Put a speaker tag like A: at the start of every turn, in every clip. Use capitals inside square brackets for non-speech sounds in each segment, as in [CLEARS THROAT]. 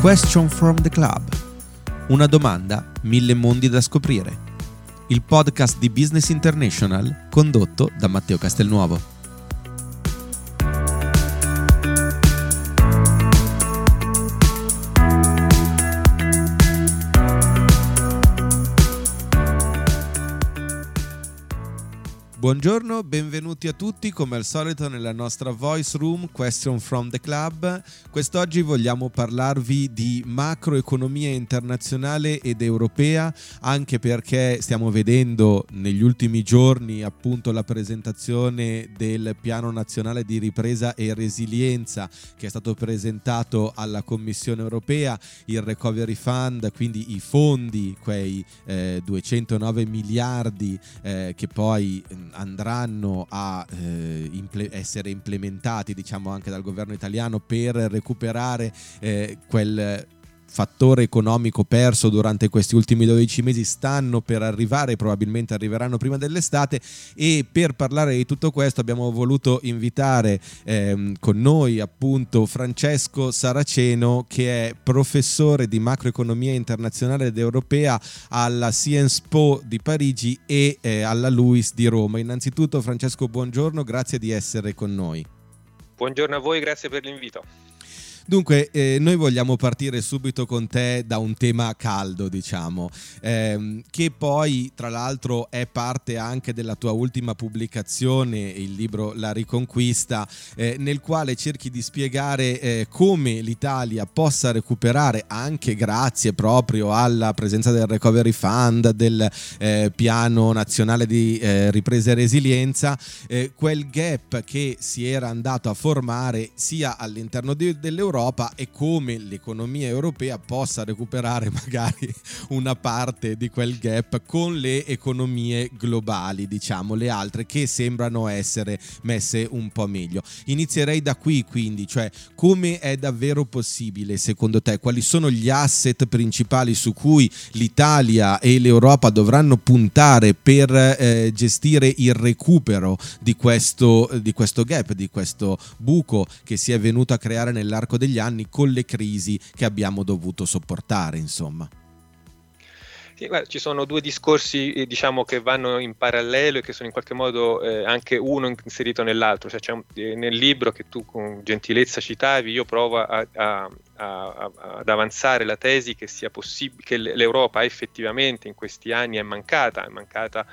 A: Question from the Club. Una domanda, mille mondi da scoprire. Il podcast di Business International condotto da Matteo Castelnuovo. Buongiorno, benvenuti a tutti come al solito nella nostra voice room Question from the Club. Quest'oggi vogliamo parlarvi di macroeconomia internazionale ed europea anche perché stiamo vedendo negli ultimi giorni appunto la presentazione del piano nazionale di ripresa e resilienza che è stato presentato alla Commissione europea, il Recovery Fund, quindi i fondi, quei eh, 209 miliardi eh, che poi andranno a eh, imple- essere implementati diciamo anche dal governo italiano per recuperare eh, quel fattore economico perso durante questi ultimi 12 mesi stanno per arrivare, probabilmente arriveranno prima dell'estate e per parlare di tutto questo abbiamo voluto invitare ehm, con noi appunto Francesco Saraceno che è professore di macroeconomia internazionale ed europea alla Sciences Po di Parigi e eh, alla LUIS di Roma. Innanzitutto Francesco buongiorno, grazie di essere con noi.
B: Buongiorno a voi, grazie per l'invito.
A: Dunque, eh, noi vogliamo partire subito con te da un tema caldo, diciamo, ehm, che poi tra l'altro è parte anche della tua ultima pubblicazione, il libro La Riconquista, eh, nel quale cerchi di spiegare eh, come l'Italia possa recuperare, anche grazie proprio alla presenza del Recovery Fund, del eh, Piano Nazionale di eh, Ripresa e Resilienza, eh, quel gap che si era andato a formare sia all'interno di, dell'Europa, dell'Europa e come l'economia europea possa recuperare [LAUGHS] magari una parte di quel gap con le economie globali, diciamo, le altre che sembrano essere messe un po' meglio. Inizierei da qui quindi, cioè come è davvero possibile secondo te, quali sono gli asset principali su cui l'Italia e l'Europa dovranno puntare per eh, gestire il recupero di questo, di questo gap, di questo buco che si è venuto a creare nell'arco degli anni con le crisi che abbiamo dovuto sopportare, insomma.
B: Sì, guarda, ci sono due discorsi eh, diciamo, che vanno in parallelo e che sono in qualche modo eh, anche uno inserito nell'altro. Cioè, un, eh, nel libro che tu con gentilezza citavi, io provo a, a, a, ad avanzare la tesi che, sia possib- che l'Europa effettivamente in questi anni è mancata, è mancata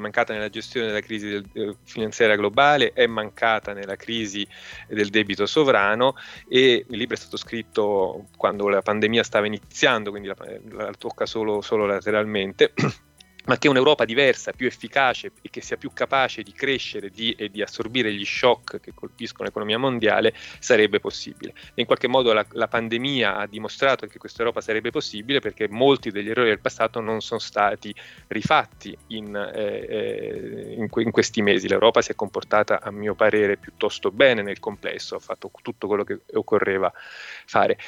B: mancata nella gestione della crisi del, del finanziaria globale, è mancata nella crisi del debito sovrano e il libro è stato scritto quando la pandemia stava iniziando, quindi la, la tocca solo, solo lateralmente. [CLEARS THROAT] ma che un'Europa diversa, più efficace e che sia più capace di crescere di, e di assorbire gli shock che colpiscono l'economia mondiale sarebbe possibile. E in qualche modo la, la, pandemia ha dimostrato che questa Europa sarebbe possibile perché molti degli errori del passato non sono stati rifatti in, eh, eh in, in questi mesi. L'Europa si è comportata, a mio parere, piuttosto bene nel complesso, ha fatto tutto quello che occorreva fare.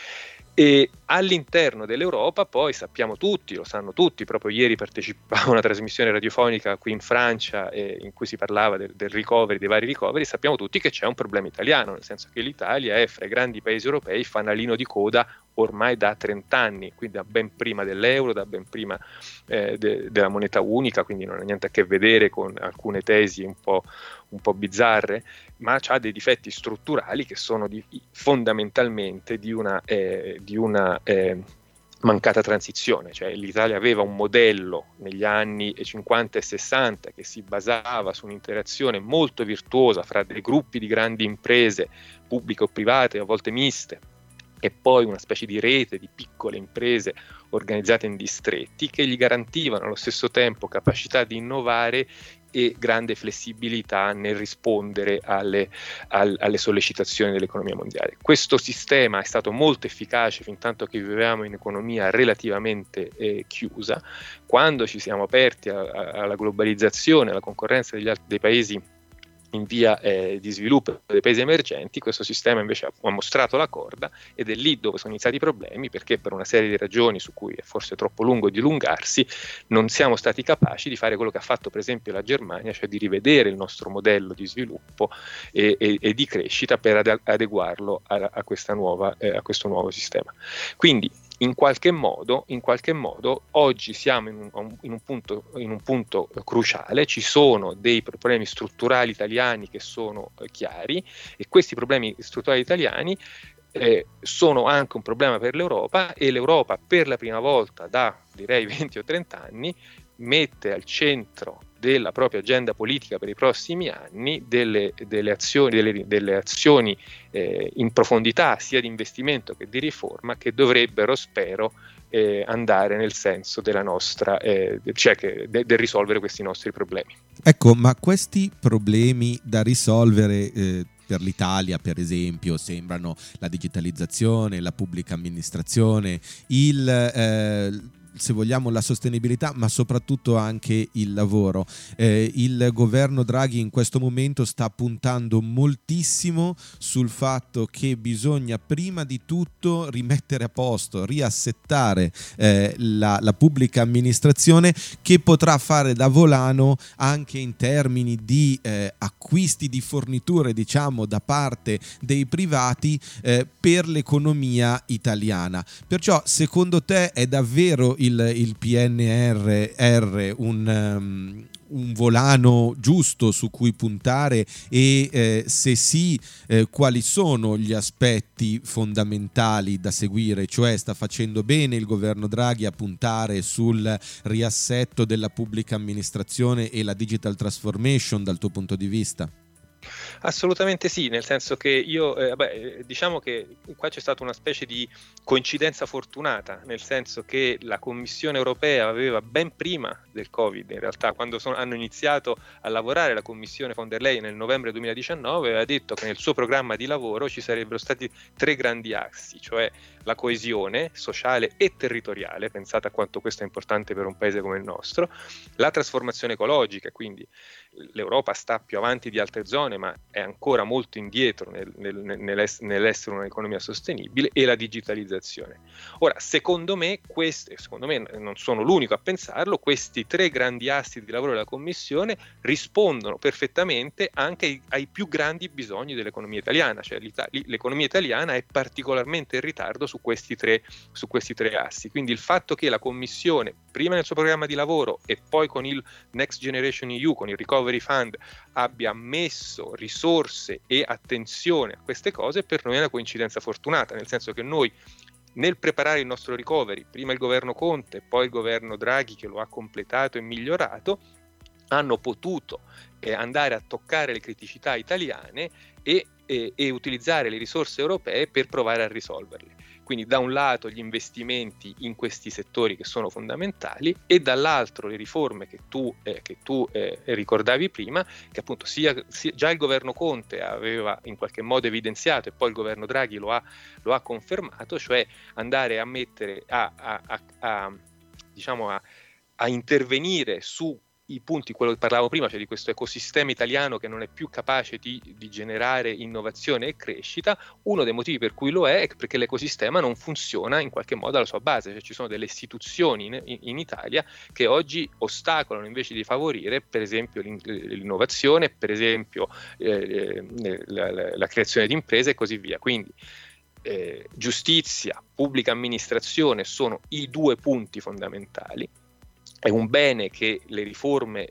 B: E all'interno dell'Europa poi sappiamo tutti, lo sanno tutti, proprio ieri partecipavo a una trasmissione radiofonica qui in Francia eh, in cui si parlava del, del, recovery, dei vari recovery, sappiamo tutti che c'è un problema italiano, nel senso che l'Italia è fra i grandi paesi europei fanalino di coda ormai da 30 anni, quindi da ben prima dell'euro, da ben prima eh, de, della moneta unica, quindi non ha niente a che vedere con alcune tesi un po', un po bizzarre, ma ha dei difetti strutturali che sono di, fondamentalmente di una, eh, di una eh, mancata transizione, cioè l'Italia aveva un modello negli anni 50 e 60 che si basava su un'interazione molto virtuosa fra dei gruppi di grandi imprese pubbliche o private, a volte miste, e poi una specie di rete di piccole imprese organizzate in distretti che gli garantivano allo stesso tempo capacità di innovare e grande flessibilità nel rispondere alle, al, alle sollecitazioni dell'economia mondiale. Questo sistema è stato molto efficace fin tanto che vivevamo in economia relativamente eh, chiusa. Quando ci siamo aperti a, a, alla globalizzazione, alla concorrenza degli altri, dei paesi in via eh, di sviluppo dei paesi emergenti, questo sistema invece ha, mostrato la corda ed è lì dove sono iniziati i problemi perché per una serie di ragioni su cui è forse troppo lungo dilungarsi non siamo stati capaci di fare quello che ha fatto per esempio la Germania, cioè di rivedere il nostro modello di sviluppo e, e, e di crescita per adeguarlo a, a, nuova, eh, a questo nuovo sistema. Quindi in qualche modo, in qualche modo oggi siamo in un, in, un punto, in un, punto, cruciale, ci sono dei problemi strutturali italiani che sono eh, chiari e questi problemi strutturali italiani eh, sono anche un problema per l'Europa e l'Europa per la prima volta da direi [LAUGHS] 20 o 30 anni mette al centro della propria agenda politica per i prossimi anni delle, delle azioni, delle, delle azioni eh, in profondità sia di investimento che di riforma che dovrebbero, spero, eh, andare nel senso della nostra, eh, cioè che, de, del risolvere questi nostri problemi.
A: Ecco, ma questi problemi da risolvere eh, per l'Italia, per esempio, sembrano la digitalizzazione, la pubblica amministrazione, il eh, se vogliamo, la sostenibilità, ma soprattutto anche il lavoro. Eh, il governo Draghi in questo momento sta puntando moltissimo sul fatto che bisogna prima di tutto rimettere a posto, riassettare eh, la, la pubblica amministrazione che potrà fare da volano anche in termini di eh, acquisti di forniture, diciamo, da parte dei privati eh, per l'economia italiana. Perciò, secondo te è davvero il, il PNRR un, um, un, volano giusto su cui puntare e eh, se sì, eh, quali sono gli aspetti fondamentali da seguire? Cioè sta facendo bene il governo Draghi a puntare sul riassetto della pubblica amministrazione e la digital transformation dal tuo punto di vista?
B: Assolutamente sì, nel senso che io, eh, vabbè, eh, diciamo che qua c'è stata una specie di coincidenza fortunata, nel senso che la Commissione europea aveva ben prima del Covid, in realtà, quando sono, hanno iniziato a lavorare la Commissione von der Leyen nel novembre 2019, aveva detto che nel suo programma di lavoro ci sarebbero stati tre grandi assi, cioè la coesione sociale e territoriale, pensate a quanto questo è importante per un paese come il nostro, la trasformazione ecologica, quindi l'Europa sta più avanti di altre zone, ma è ancora molto indietro nel, nel, nell'essere un'economia sostenibile, e la digitalizzazione. Ora, secondo me, queste, secondo me non sono l'unico a pensarlo, questi tre grandi assi di lavoro della Commissione rispondono perfettamente anche ai, ai più grandi bisogni dell'economia italiana, cioè l'economia italiana è particolarmente in ritardo su questi, tre, su questi tre assi. Quindi il fatto che la Commissione, prima nel suo programma di lavoro e poi con il Next Generation EU, con il Recovery Fund, abbia messo risorse e attenzione a queste cose, per noi è una coincidenza fortunata, nel senso che noi nel preparare il nostro recovery, prima il governo Conte, poi il governo Draghi che lo ha completato e migliorato, hanno potuto eh, andare a toccare le criticità italiane e, e, e utilizzare le risorse europee per provare a risolverle. Quindi da un lato gli investimenti in questi settori che sono fondamentali e dall'altro le riforme che tu, eh, che tu eh, ricordavi prima, che appunto sia, sia, già il governo Conte aveva in qualche modo evidenziato e poi il governo Draghi lo ha, lo ha confermato, cioè andare a mettere a, a, a, a diciamo a intervenire su i punti, quello che parlavo prima, cioè di questo ecosistema italiano che non è più capace di, di, generare innovazione e crescita, uno dei motivi per cui lo è è perché l'ecosistema non funziona in qualche modo alla sua base, cioè ci sono delle istituzioni in, in Italia che oggi ostacolano invece di favorire per esempio l'innovazione, per esempio eh, eh la, la, creazione di imprese e così via. Quindi eh, giustizia, pubblica amministrazione sono i due punti fondamentali è un bene che le riforme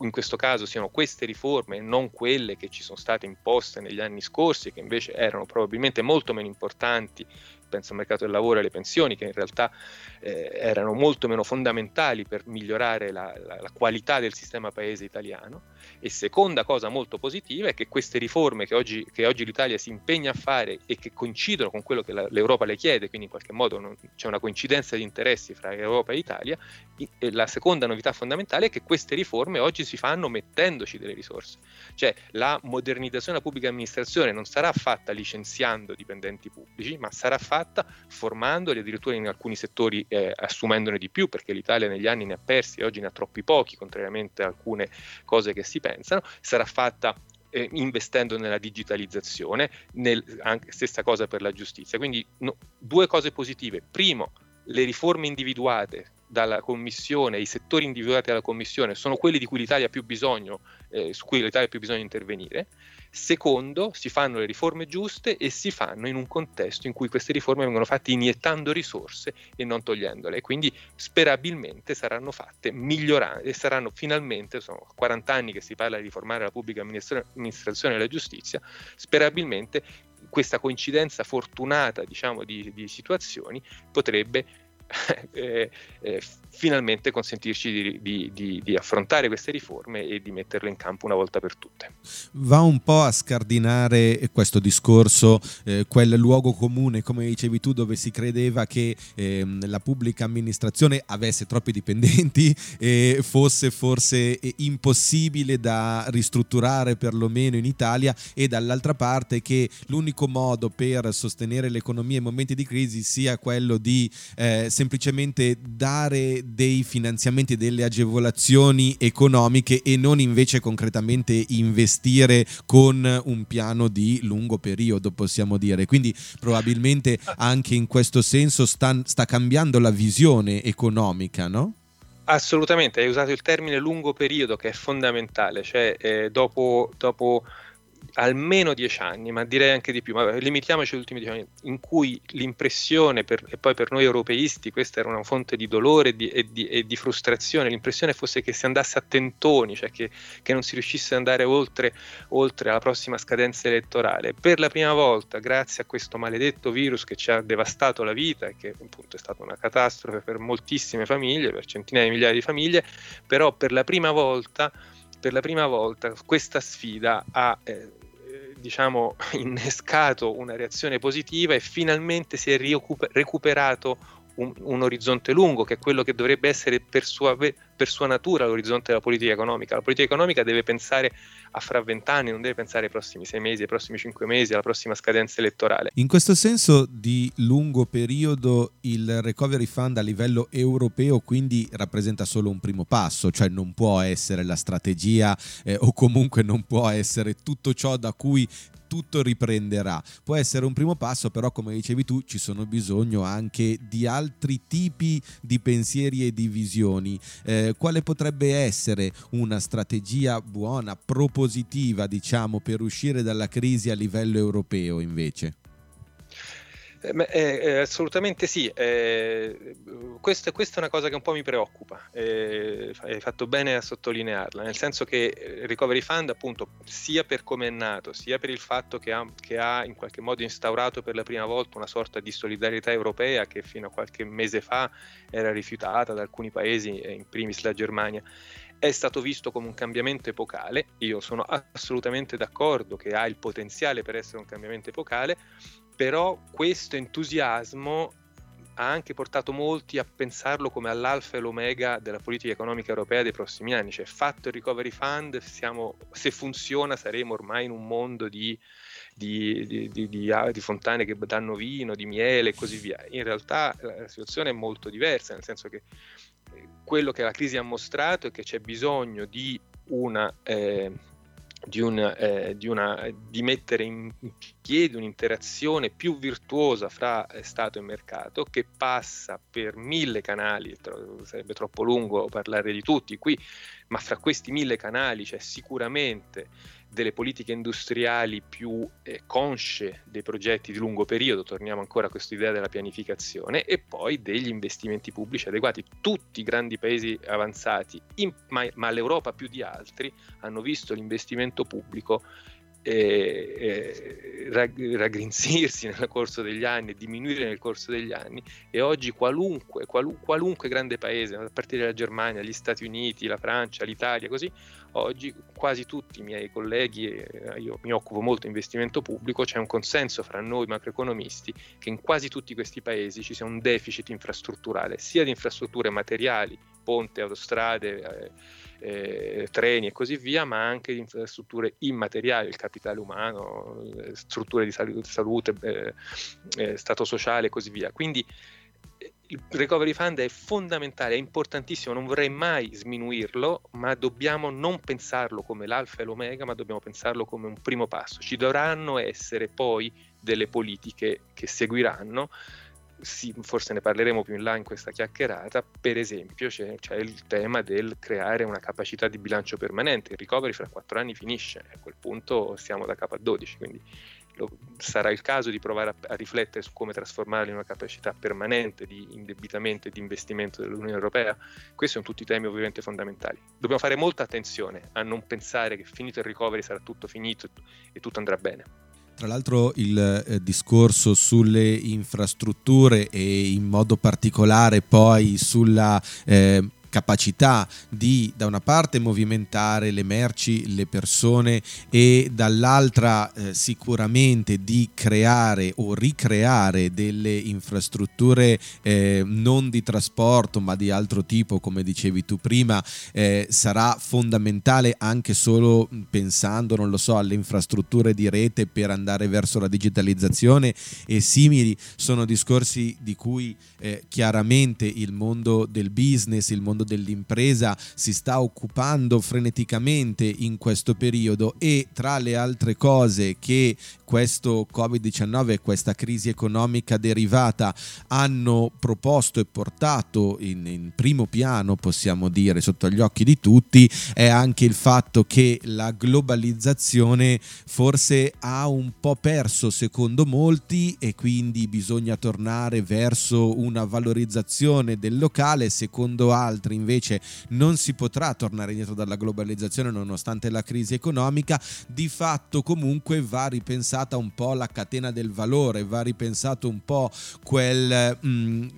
B: in questo caso siano queste riforme e non quelle che ci sono state imposte negli anni scorsi, che invece erano probabilmente molto meno importanti penso al mercato del lavoro e alle pensioni, che in realtà eh, erano molto meno fondamentali per migliorare la, la, la, qualità del sistema paese italiano. E seconda cosa molto positiva è che queste riforme che oggi, che oggi l'Italia si impegna a fare e che coincidono con quello che la, l'Europa le chiede, quindi in qualche modo non, c'è una coincidenza di interessi fra Europa e Italia, e la seconda novità fondamentale è che queste riforme oggi si fanno mettendoci delle risorse. Cioè la modernizzazione della pubblica amministrazione non sarà fatta licenziando dipendenti pubblici, ma sarà fatta formandoli addirittura in alcuni settori eh, assumendone di più, perché l'Italia negli anni ne ha persi e oggi ne ha troppi pochi, contrariamente a alcune cose che si pensano, sarà fatta eh, investendo nella digitalizzazione, nel, anche, stessa cosa per la giustizia. Quindi no, due cose positive. Primo, le riforme individuate dalla Commissione, i settori individuati dalla Commissione sono quelli di cui l'Italia ha più bisogno, eh, su cui l'Italia ha più bisogno di intervenire. Secondo, si fanno le riforme giuste e si fanno in un contesto in cui queste riforme vengono fatte iniettando risorse e non togliendole. Quindi sperabilmente saranno fatte migliorando e saranno finalmente, sono 40 anni che si parla di riformare la pubblica amministrazione e la giustizia, sperabilmente questa coincidenza fortunata diciamo, di, di situazioni potrebbe eh, [LAUGHS] eh, finalmente consentirci di, di, di, di, affrontare queste riforme e di metterle in campo una volta per tutte.
A: Va un po' a scardinare questo discorso, eh, quel luogo comune, come dicevi tu, dove si credeva che ehm, la pubblica amministrazione avesse troppi dipendenti [LAUGHS] e fosse forse impossibile da ristrutturare perlomeno in Italia e dall'altra parte che l'unico modo per sostenere l'economia in momenti di crisi sia quello di eh, semplicemente dare dei finanziamenti, delle agevolazioni economiche e non invece concretamente investire con un piano di lungo periodo, possiamo dire. Quindi probabilmente anche in questo senso sta, sta cambiando la visione economica, no?
B: Assolutamente, hai usato il termine lungo periodo che è fondamentale, cioè eh, dopo, dopo almeno dieci anni, ma direi anche di più, ma limitiamoci agli ultimi dieci anni, in cui l'impressione, per, e poi per noi europeisti questa era una fonte di dolore e di, e di, e di frustrazione, l'impressione fosse che si andasse a tentoni, cioè che, che non si riuscisse ad andare oltre, oltre alla prossima scadenza elettorale. Per la prima volta, grazie a questo maledetto virus che ci ha devastato la vita e che appunto è stata una catastrofe per moltissime famiglie, per centinaia di migliaia di famiglie, però per la prima volta per la prima volta questa sfida ha eh, diciamo, [LAUGHS] innescato una reazione positiva e finalmente si è recuperato un, un, orizzonte lungo, che è quello che dovrebbe essere per sua, per sua, natura l'orizzonte della politica economica. La politica economica deve pensare a fra vent'anni, non deve pensare ai prossimi sei mesi, ai prossimi cinque mesi, alla prossima scadenza elettorale.
A: In questo senso di lungo periodo il Recovery Fund a livello europeo quindi rappresenta solo un primo passo, cioè non può essere la strategia eh, o comunque non può essere tutto ciò da cui tutto riprenderà. Può essere un primo passo, però come dicevi tu ci sono bisogno anche di altri tipi di pensieri e di visioni. Eh, quale potrebbe essere una strategia buona, propositiva, diciamo, per uscire dalla crisi a livello europeo invece?
B: Eh, eh, assolutamente sì, eh, questa, questa, è una cosa che un po' mi preoccupa, eh, hai fatto bene a sottolinearla, nel senso che il Recovery Fund appunto sia per come è nato, sia per il fatto che ha, che ha, in qualche modo instaurato per la prima volta una sorta di solidarietà europea che fino a qualche mese fa era rifiutata da alcuni paesi, in primis la Germania, è stato visto come un cambiamento epocale, io sono assolutamente d'accordo che ha il potenziale per essere un cambiamento epocale, però questo entusiasmo ha anche portato molti a pensarlo come all'alfa e l'omega della politica economica europea dei prossimi anni, cioè fatto il recovery fund, siamo, se funziona saremo ormai in un mondo di, di, di, di, fontane che danno vino, di miele e così via. In realtà la situazione è molto diversa, nel senso che eh, quello che la crisi ha mostrato è che c'è bisogno di una... Eh, di, un, eh, di, una, di, mettere in piedi un'interazione più virtuosa fra eh, Stato e mercato che passa per mille canali, tro- sarebbe troppo lungo parlare di tutti qui, ma fra questi mille canali c'è sicuramente delle politiche industriali più eh, consce dei progetti di lungo periodo, torniamo ancora a questa idea della pianificazione, e poi degli investimenti pubblici adeguati. Tutti i grandi paesi avanzati, in, ma, ma l'Europa più di altri, hanno visto l'investimento pubblico eh, raggrinzirsi [LAUGHS] nel corso degli anni, diminuire nel corso degli anni e oggi qualunque, qualunque, grande paese, a partire dalla Germania, gli Stati Uniti, la Francia, l'Italia, così, oggi quasi tutti i miei colleghi, io mi occupo molto di investimento pubblico, c'è un consenso fra noi macroeconomisti che in quasi tutti questi paesi ci sia un deficit infrastrutturale, sia di infrastrutture materiali, ponte, autostrade, eh, eh, treni e così via, ma anche infrastrutture immateriali, il capitale umano, strutture di salute, eh, eh, stato sociale e così via. Quindi il recovery fund è fondamentale, è importantissimo, non vorrei mai sminuirlo, ma dobbiamo non pensarlo come l'alfa e l'omega, ma dobbiamo pensarlo come un primo passo. Ci dovranno essere poi delle politiche che seguiranno. Sì, forse ne parleremo più in là in questa chiacchierata, per esempio c'è, c'è, il tema del creare una capacità di bilancio permanente, il recovery fra quattro anni finisce, a quel punto siamo da capo a 12, quindi lo, sarà il caso di provare a, a, riflettere su come trasformarlo in una capacità permanente di indebitamento e di investimento dell'Unione Europea. Questi sono tutti temi ovviamente fondamentali. Dobbiamo fare molta attenzione a non pensare che finito il recovery sarà tutto finito e tutto andrà bene.
A: Tra l'altro il eh, discorso sulle infrastrutture e in modo particolare poi sulla eh, capacità di da una parte movimentare le merci, le persone e dall'altra eh, sicuramente di creare o ricreare delle infrastrutture eh, non di trasporto ma di altro tipo come dicevi tu prima eh, sarà fondamentale anche solo pensando non lo so alle infrastrutture di rete per andare verso la digitalizzazione e simili. Sono discorsi di cui eh, chiaramente il mondo del business il mondo mondo dell'impresa si sta occupando freneticamente in questo periodo e tra le altre cose che questo Covid-19 e questa crisi economica derivata hanno proposto e portato in, in, primo piano, possiamo dire, sotto gli occhi di tutti, è anche il fatto che la globalizzazione forse ha un po' perso secondo molti e quindi bisogna tornare verso una valorizzazione del locale, secondo altri invece non si potrà tornare indietro dalla globalizzazione nonostante la crisi economica, di fatto comunque va ripensata un po' la catena del valore, va ripensato un po' quel... Mh, mm,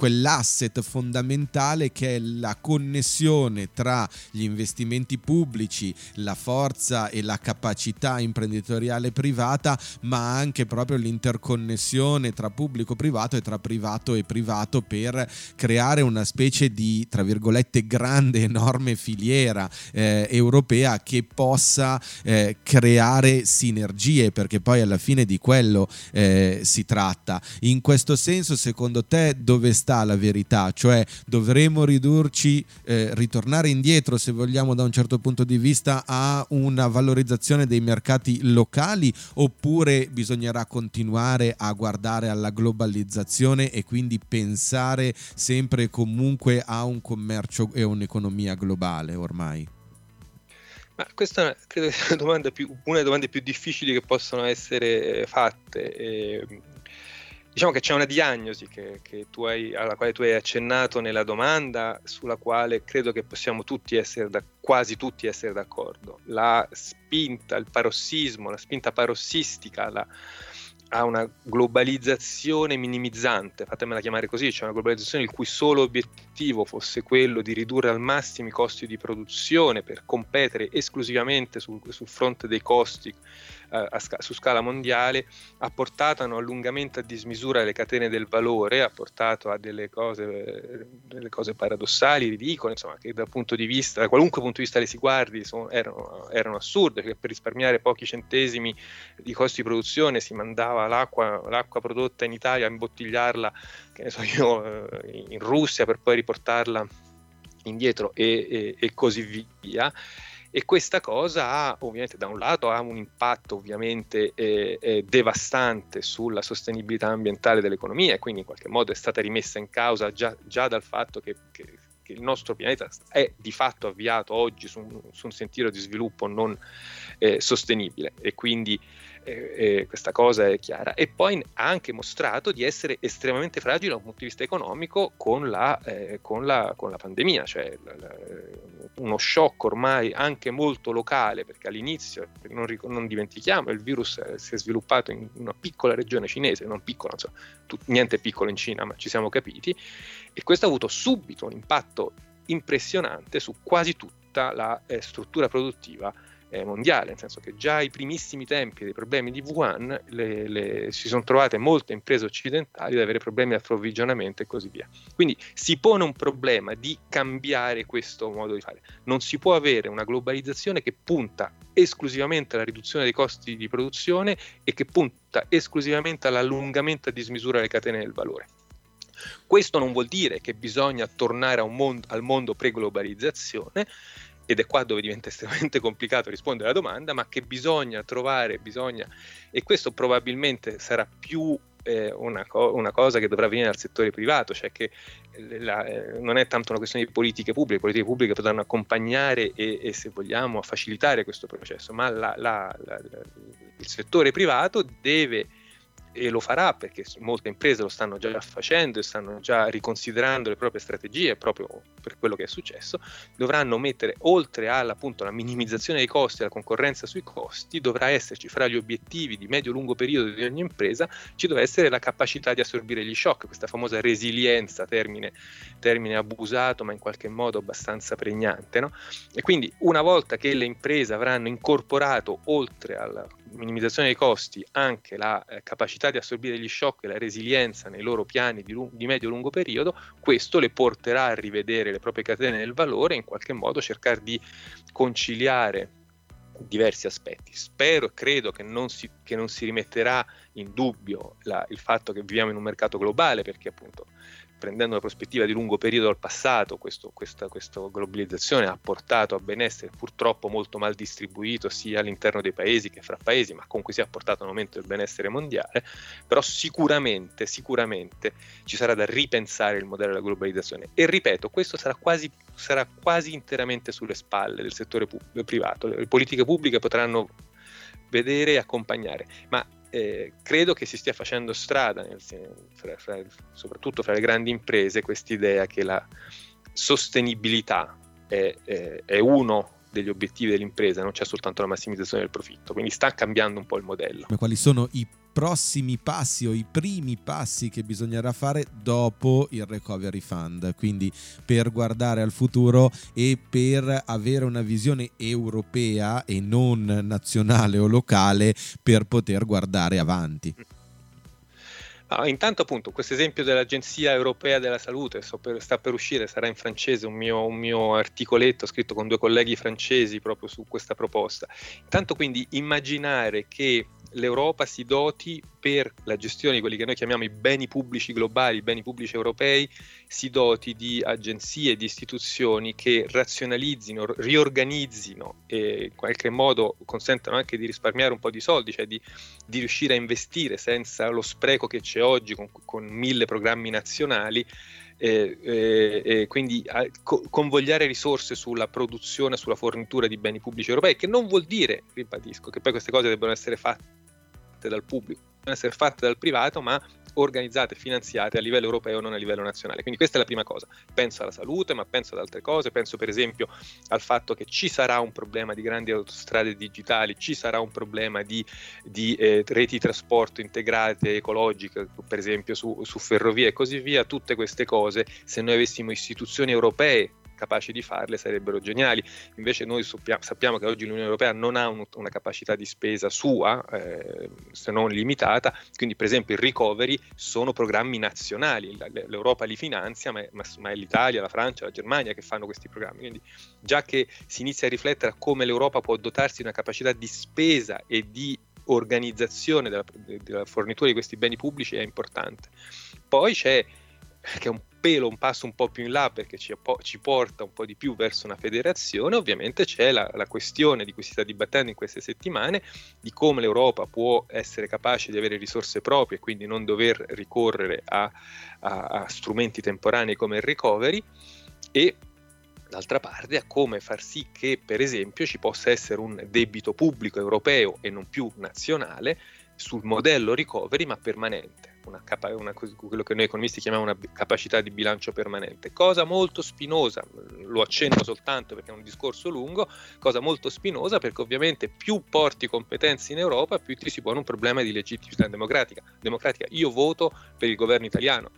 A: quell'asset fondamentale che è la connessione tra gli investimenti pubblici, la forza e la capacità imprenditoriale privata, ma anche proprio l'interconnessione tra pubblico privato e tra privato e privato per creare una specie di, tra virgolette, grande, enorme filiera eh, europea che possa eh, creare sinergie, perché poi alla fine di quello eh, si tratta. In questo senso, secondo te, dove sta sta la verità, cioè dovremo ridurci, eh, ritornare indietro se vogliamo da un certo punto di vista a una valorizzazione dei mercati locali oppure bisognerà continuare a guardare alla globalizzazione e quindi pensare sempre e comunque a un commercio e un'economia globale ormai?
B: Ma questa credo sia una, più, una delle domande più difficili che possono essere fatte. E Diciamo che c'è una diagnosi che, che hai, alla quale tu hai accennato nella domanda, sulla quale credo che possiamo tutti essere da, quasi tutti essere d'accordo. La spinta, il parossismo, la spinta parossistica, la, a una globalizzazione minimizzante, fatemela chiamare così, cioè una globalizzazione il cui solo obiettivo fosse quello di ridurre al massimo i costi di produzione per competere esclusivamente sul, sul fronte dei costi sca- su scala mondiale, ha portato a un allungamento a dismisura delle catene del valore, ha portato a delle cose, delle cose paradossali, ridicole, insomma, che dal punto di vista, da qualunque punto di vista le si guardi, sono, erano, erano assurde, che per risparmiare pochi centesimi di costi di produzione si mandava l'acqua, l'acqua prodotta in Italia a imbottigliarla, che ne so io, eh, in Russia per poi riportarla indietro e, e, e così via e questa cosa ha ovviamente da un lato ha un impatto ovviamente eh, eh, devastante sulla sostenibilità ambientale dell'economia e quindi in qualche modo è stata rimessa in causa già, già dal fatto che, che, che, il nostro pianeta è di fatto avviato oggi su un, su un sentiero di sviluppo non eh, sostenibile. E quindi eh, questa cosa è chiara. E poi ha anche mostrato di essere estremamente fragile da un punto di vista economico con la, eh, con la, con la pandemia, cioè la, la, uno shock ormai anche molto locale, perché all'inizio, non, non dimentichiamo, il virus eh, si è sviluppato in una piccola regione cinese, non piccola, so, tut, niente piccolo in Cina, ma ci siamo capiti, e questo ha avuto subito un impatto impressionante su quasi tutta la eh, struttura produttiva eh, mondiale, nel senso che già ai primissimi tempi dei problemi di Wuhan le, le, si sono trovate molte imprese occidentali ad avere problemi di approvvigionamento e così via. Quindi si pone un problema di cambiare questo modo di fare. Non si può avere una globalizzazione che punta esclusivamente alla riduzione dei costi di produzione e che punta esclusivamente all'allungamento a dismisura delle catene del valore Questo non vuol dire che bisogna tornare mondo, al mondo pre-globalizzazione, ed è qua dove diventa [LAUGHS] estremamente complicato rispondere alla domanda, ma che bisogna trovare, bisogna, e questo probabilmente sarà più eh, una, co- una, cosa che dovrà venire dal settore privato, cioè che la, eh, non è tanto una questione di politiche pubbliche, le politiche pubbliche potranno accompagnare e, e se vogliamo facilitare questo processo, ma la, la, il settore privato deve e lo farà perché molte imprese lo stanno già facendo e stanno già riconsiderando le proprie strategie proprio per quello che è successo, dovranno mettere oltre alla, minimizzazione dei costi e la concorrenza sui costi, dovrà esserci fra gli obiettivi di medio-lungo periodo di ogni impresa, ci deve essere la capacità di assorbire gli shock, questa famosa resilienza, termine, termine abusato ma in qualche modo abbastanza pregnante. No? E quindi una volta che le imprese avranno incorporato oltre alla minimizzazione dei costi anche la eh, capacità di assorbire gli shock e la resilienza nei loro piani di, di medio-lungo periodo, questo le porterà a rivedere le proprie catene del valore e in qualche modo cercare di conciliare diversi aspetti. Spero e credo che non si, che non si rimetterà in dubbio la, il fatto che viviamo in un mercato globale, perché appunto prendendo una prospettiva di lungo periodo al passato, questo, questa, questa, globalizzazione ha portato a benessere purtroppo molto mal distribuito sia all'interno dei paesi che fra paesi, ma comunque si è portato un aumento del benessere mondiale, però sicuramente, sicuramente ci sarà da ripensare il modello della globalizzazione. E ripeto, questo sarà quasi, sarà quasi interamente sulle spalle del settore pub- privato, le politiche pubbliche potranno vedere e accompagnare, ma eh, credo che si stia facendo strada, nel, fra, fra, soprattutto fra le grandi imprese, quest'idea che la sostenibilità è, è, è uno degli obiettivi dell'impresa, non c'è soltanto la massimizzazione del profitto, quindi sta cambiando un po' il modello.
A: Ma quali sono i prossimi passi o i primi passi che bisognerà fare dopo il recovery fund, quindi per guardare al futuro e per avere una visione europea e non nazionale o locale per poter guardare avanti.
B: Ah, intanto appunto questo esempio dell'Agenzia Europea della Salute per, sta per uscire, sarà in francese un mio, un mio, articoletto scritto con due colleghi francesi proprio su questa proposta. Intanto quindi immaginare che l'Europa si doti per la gestione di quelli che noi chiamiamo i beni pubblici globali, i beni pubblici europei, si doti di agenzie, di istituzioni che razionalizzino, riorganizzino e in qualche modo consentano anche di risparmiare un po' di soldi, cioè di, di riuscire a investire senza lo spreco che c'è oggi con, con mille programmi nazionali e, e, e quindi co- convogliare risorse sulla produzione, sulla fornitura di beni pubblici europei, che non vuol dire, ribadisco, che poi queste cose debbano essere fatte dal pubblico, devono essere fatte dal privato, ma organizzate e finanziate a livello europeo, non a livello nazionale. Quindi questa è la prima cosa. Penso alla salute, ma penso ad altre cose. Penso per esempio al fatto che ci sarà un problema di grandi autostrade digitali, ci sarà un problema di, di eh, reti di trasporto integrate, ecologiche, per esempio su, su ferrovie e così via. Tutte queste cose, se noi avessimo istituzioni europee capaci di farle sarebbero geniali. Invece noi sappiamo che oggi l'Unione Europea non ha un, una capacità di spesa sua, eh, se non limitata, quindi per esempio il recovery sono programmi nazionali, l'Europa li finanzia, ma, ma, ma è l'Italia, la Francia, la Germania che fanno questi programmi. Quindi già che si inizia a riflettere a come l'Europa può dotarsi di una capacità di spesa e di organizzazione della, della fornitura di questi beni pubblici è importante. Poi c'è che è un pelo, un passo un po' più in là perché ci, ci porta un po' di più verso una federazione, ovviamente c'è la, la, questione di cui si sta dibattendo in queste settimane, di come l'Europa può essere capace di avere risorse proprie e quindi non dover ricorrere a, a, a strumenti temporanei come il recovery e d'altra parte a come far sì che per esempio ci possa essere un debito pubblico europeo e non più nazionale sul modello recovery ma permanente una una, quello che noi economisti chiamiamo una capacità di bilancio permanente. Cosa molto spinosa, lo accenno soltanto perché è un discorso lungo, cosa molto spinosa perché ovviamente più porti competenze in Europa, più ti si pone un problema di legittimità democratica. democratica. Io voto per il governo italiano,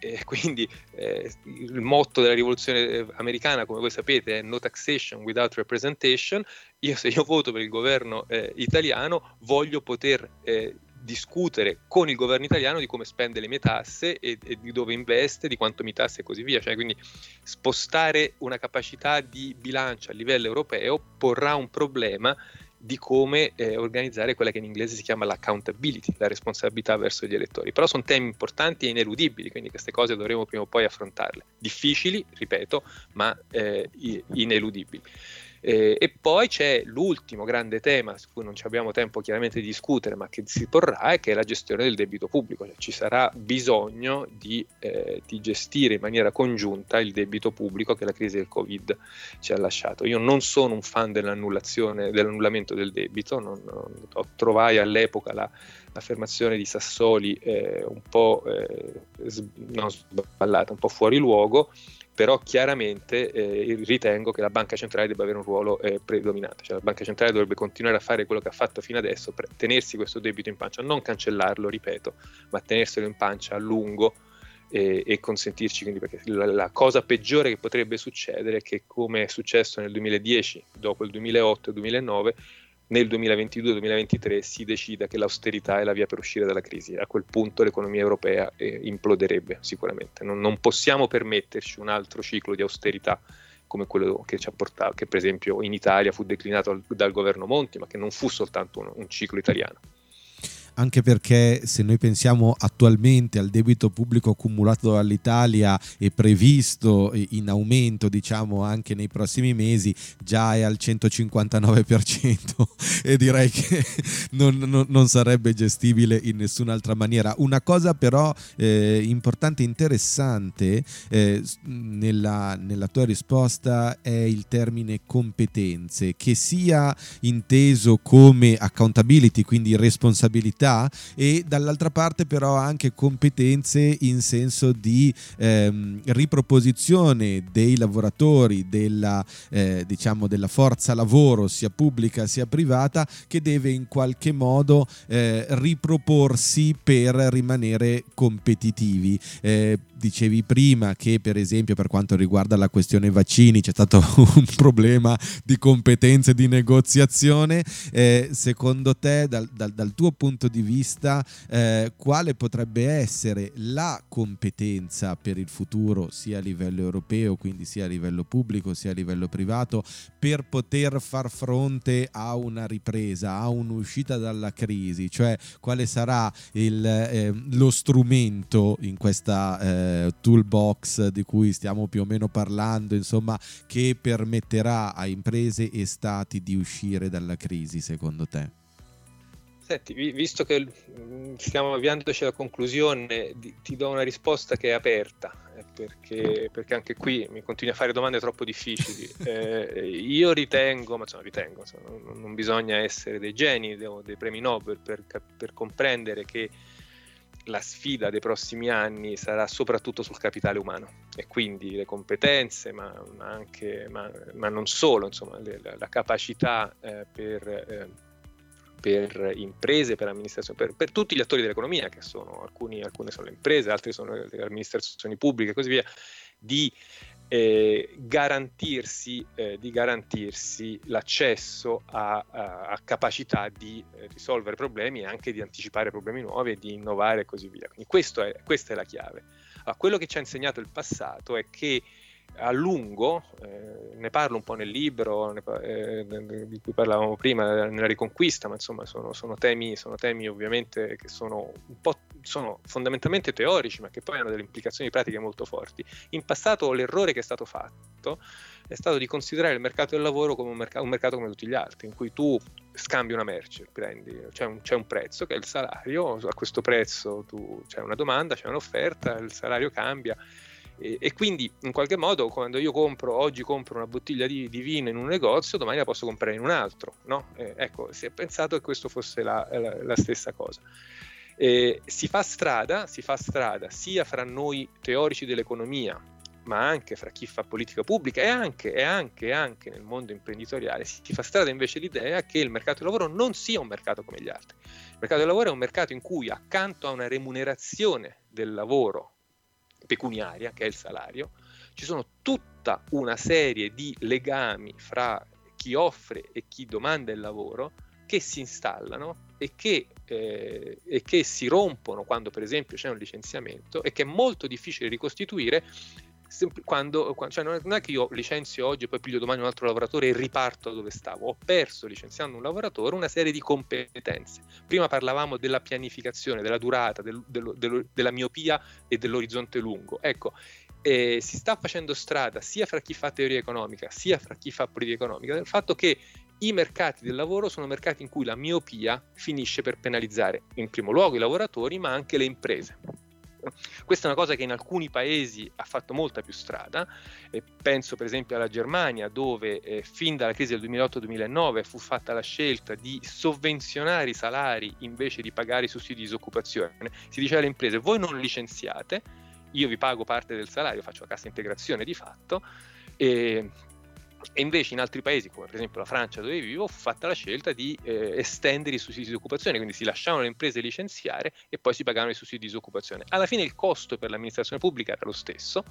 B: e quindi eh, il motto della rivoluzione eh, americana, come voi sapete, è no taxation without representation. Io se io voto per il governo eh, italiano voglio poter eh, discutere con il governo italiano di come spende le mie tasse e, e, di dove investe, di quanto mi tasse e così via. Cioè, quindi spostare una capacità di bilancio a livello europeo porrà un problema di come eh, organizzare quella che in inglese si chiama l'accountability, la responsabilità verso gli elettori. Però sono temi importanti e ineludibili, quindi queste cose dovremo prima o poi affrontarle. Difficili, ripeto, ma eh, ineludibili. Eh, e poi c'è l'ultimo grande tema su cui non abbiamo tempo chiaramente di discutere, ma che si porrà, è che è la gestione del debito pubblico. Cioè, ci sarà bisogno di, eh, di, gestire in maniera congiunta il debito pubblico che la crisi del Covid ci ha lasciato. Io non sono un fan dell'annullamento del debito, non, non, trovai all'epoca la, l'affermazione di Sassoli eh, un po' eh, non sballata, un po' fuori luogo però chiaramente eh, ritengo che la banca centrale debba avere un ruolo eh, predominante, cioè la banca centrale dovrebbe continuare a fare quello che ha fatto fino adesso, tenersi questo debito in pancia, non cancellarlo, ripeto, ma tenerselo in pancia a lungo e, e consentirci, quindi perché la, la, cosa peggiore che potrebbe succedere è che come è successo nel 2010, dopo il 2008 e il 2009, nel 2022-2023 si decida che l'austerità è la via per uscire dalla crisi. A quel punto l'economia europea eh, imploderebbe sicuramente. Non, non, possiamo permetterci un altro ciclo di austerità come quello che ci ha portato, che per esempio in Italia fu declinato dal, dal governo Monti, ma che non fu soltanto un, un ciclo italiano
A: anche perché se noi pensiamo attualmente al debito pubblico accumulato dall'Italia e previsto in aumento diciamo anche nei prossimi mesi già è al 159% [LAUGHS] e direi che [LAUGHS] non, non, non, sarebbe gestibile in nessun'altra maniera. Una cosa però eh, importante e interessante eh, nella, nella tua risposta è il termine competenze che sia inteso come accountability quindi responsabilità capacità e dall'altra parte però anche competenze in senso di ehm, riproposizione dei lavoratori, della, eh, diciamo della forza lavoro sia pubblica sia privata che deve in qualche modo eh, riproporsi per rimanere competitivi. Eh, dicevi prima che per esempio per quanto riguarda la questione vaccini c'è stato [LAUGHS] un problema di competenze di negoziazione, eh, secondo te dal, dal, dal, tuo punto di vista eh, quale potrebbe essere la competenza per il futuro sia a livello europeo, quindi sia a livello pubblico sia a livello privato, per poter far fronte a una ripresa, a un'uscita dalla crisi, cioè quale sarà il, eh, lo strumento in questa eh, toolbox di cui stiamo più o meno parlando, insomma, che permetterà a imprese e stati di uscire dalla crisi, secondo te?
B: Senti, visto che mm, stiamo avviandoci alla conclusione, ti do una risposta che è aperta, eh, perché, perché anche qui mi continui a fare domande troppo difficili. [LAUGHS] Eh, io ritengo, ma insomma ritengo, insomma, non, non, bisogna essere dei geni o dei premi Nobel per, per comprendere che la sfida dei prossimi anni sarà soprattutto sul capitale umano. E quindi le competenze, ma, ma, anche, ma, ma non solo, insomma, le, la, capacità eh, per, eh, per, imprese, per amministrazione, per, per, tutti gli attori dell'economia, che sono alcuni, alcune sono le imprese, altre sono le amministrazioni pubbliche e così via, di eh, garantirsi, eh, di garantirsi l'accesso a, a, a capacità di eh, risolvere problemi e anche di anticipare problemi nuovi e di innovare e così via. Quindi è, questa è la chiave. Allora, quello che ci ha insegnato il passato è che a lungo, eh, ne parlo un po' nel libro ne, eh, di cui parlavamo prima, nella Riconquista, ma insomma sono, sono, temi, sono temi, ovviamente che sono, sono, fondamentalmente teorici, ma che poi hanno delle implicazioni pratiche molto forti. In passato l'errore che è stato fatto è stato di considerare il mercato del lavoro come un, merc- un mercato come tutti gli altri, in cui tu scambi una merce, prendi, c'è un, c'è un, prezzo che è il salario, a questo prezzo tu, c'è una domanda, c'è un'offerta, il salario cambia e, e, quindi in qualche modo quando io compro, oggi compro una bottiglia di, di vino in un negozio, domani la posso comprare in un altro. No? Eh, ecco, si è pensato che questo fosse la, la, la stessa cosa. Eh, si fa strada, si fa strada sia fra noi teorici dell'economia, ma anche fra chi fa politica pubblica e anche, e anche, anche nel mondo imprenditoriale, si fa strada invece l'idea che il mercato del lavoro non sia un mercato come gli altri. Il mercato del lavoro è un mercato in cui accanto a una remunerazione del lavoro pecuniaria, che è il salario, ci sono tutta una serie di legami fra chi offre e chi domanda il lavoro che si installano e che, eh, e che si rompono quando per esempio c'è un licenziamento e che è molto difficile ricostituire quando, cioè non è che io licenzio oggi e poi piglio domani un altro lavoratore e riparto dove stavo, ho perso licenziando un lavoratore una serie di competenze. Prima parlavamo della pianificazione, della durata, del, del, del, della miopia e dell'orizzonte lungo. Ecco, eh, si sta facendo strada sia fra chi fa teoria economica sia fra chi fa politica economica del fatto che i mercati del lavoro sono mercati in cui la miopia finisce per penalizzare in primo luogo i lavoratori ma anche le imprese. Questa è una cosa che in alcuni paesi ha fatto molta più strada, eh, penso per esempio alla Germania dove eh, fin dalla crisi del 2008-2009 fu fatta la scelta di sovvenzionare i salari invece di pagare i sussidi di disoccupazione. Si diceva alle imprese voi non licenziate, io vi pago parte del salario, faccio la cassa integrazione di fatto, e e invece in altri paesi, come per esempio la Francia dove vivo, fu fatta la scelta di eh, estendere i sussidi di disoccupazione, quindi si lasciavano le imprese licenziare e poi si pagavano i sussidi di disoccupazione. Alla fine il costo per l'amministrazione pubblica era lo stesso,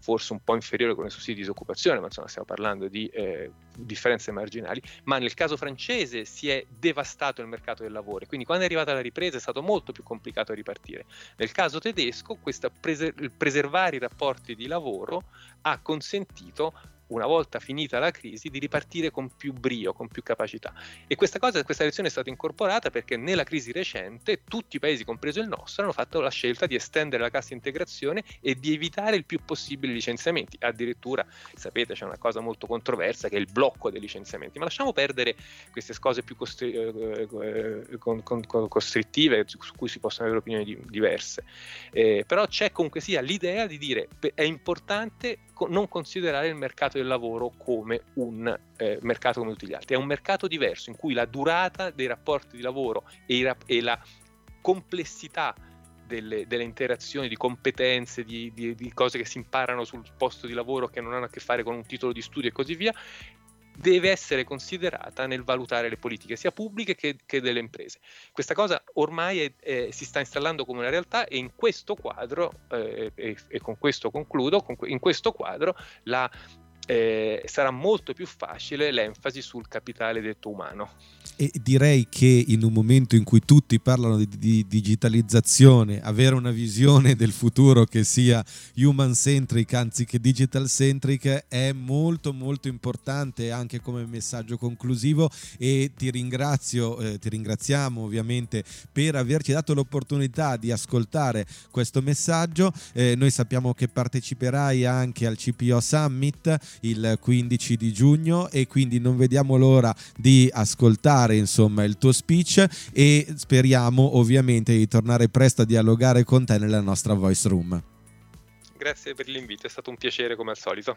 B: forse un po' inferiore con i sussidi di disoccupazione, ma insomma stiamo parlando di eh, differenze marginali, ma nel caso francese si è devastato il mercato del lavoro, quindi quando è arrivata la ripresa è stato molto più complicato ripartire. Nel caso tedesco, preser- preservare i rapporti di lavoro ha consentito una volta finita la crisi, di ripartire con più brio, con più capacità. E questa cosa, questa lezione è stata incorporata perché nella crisi recente tutti i paesi, compreso il nostro, hanno fatto la scelta di estendere la cassa integrazione e di evitare il più possibile licenziamenti. Addirittura, sapete, c'è una cosa molto controversa che è il blocco dei licenziamenti, ma lasciamo perdere queste cose più costri- eh, eh con, con, con costrittive su cui si possono avere opinioni di- diverse. Eh, però c'è comunque sia l'idea di dire è importante non considerare il mercato del lavoro come un eh, mercato come tutti gli altri, è un mercato diverso in cui la durata dei rapporti di lavoro e, rap- e la complessità delle, delle, interazioni, di competenze, di, di, di, cose che si imparano sul posto di lavoro che non hanno a che fare con un titolo di studio e così via, deve essere considerata nel valutare le politiche sia pubbliche che, che delle imprese. Questa cosa ormai è, è, si sta installando come una realtà e in questo quadro, eh, e, e, con questo concludo, con, in questo quadro la, eh, sarà molto più facile l'enfasi sul capitale detto umano.
A: E direi che in un momento in cui tutti parlano di, di digitalizzazione, avere una visione del futuro che sia human centric anziché digital centric è molto molto importante anche come messaggio conclusivo e ti ringrazio, eh, ti ringraziamo ovviamente per averci dato l'opportunità di ascoltare questo messaggio. Eh, noi sappiamo che parteciperai anche al CPO Summit il 15 di giugno e quindi non vediamo l'ora di ascoltare insomma il tuo speech e speriamo ovviamente di tornare presto a dialogare con te nella nostra voice room.
B: Grazie per l'invito, è stato un piacere come al solito.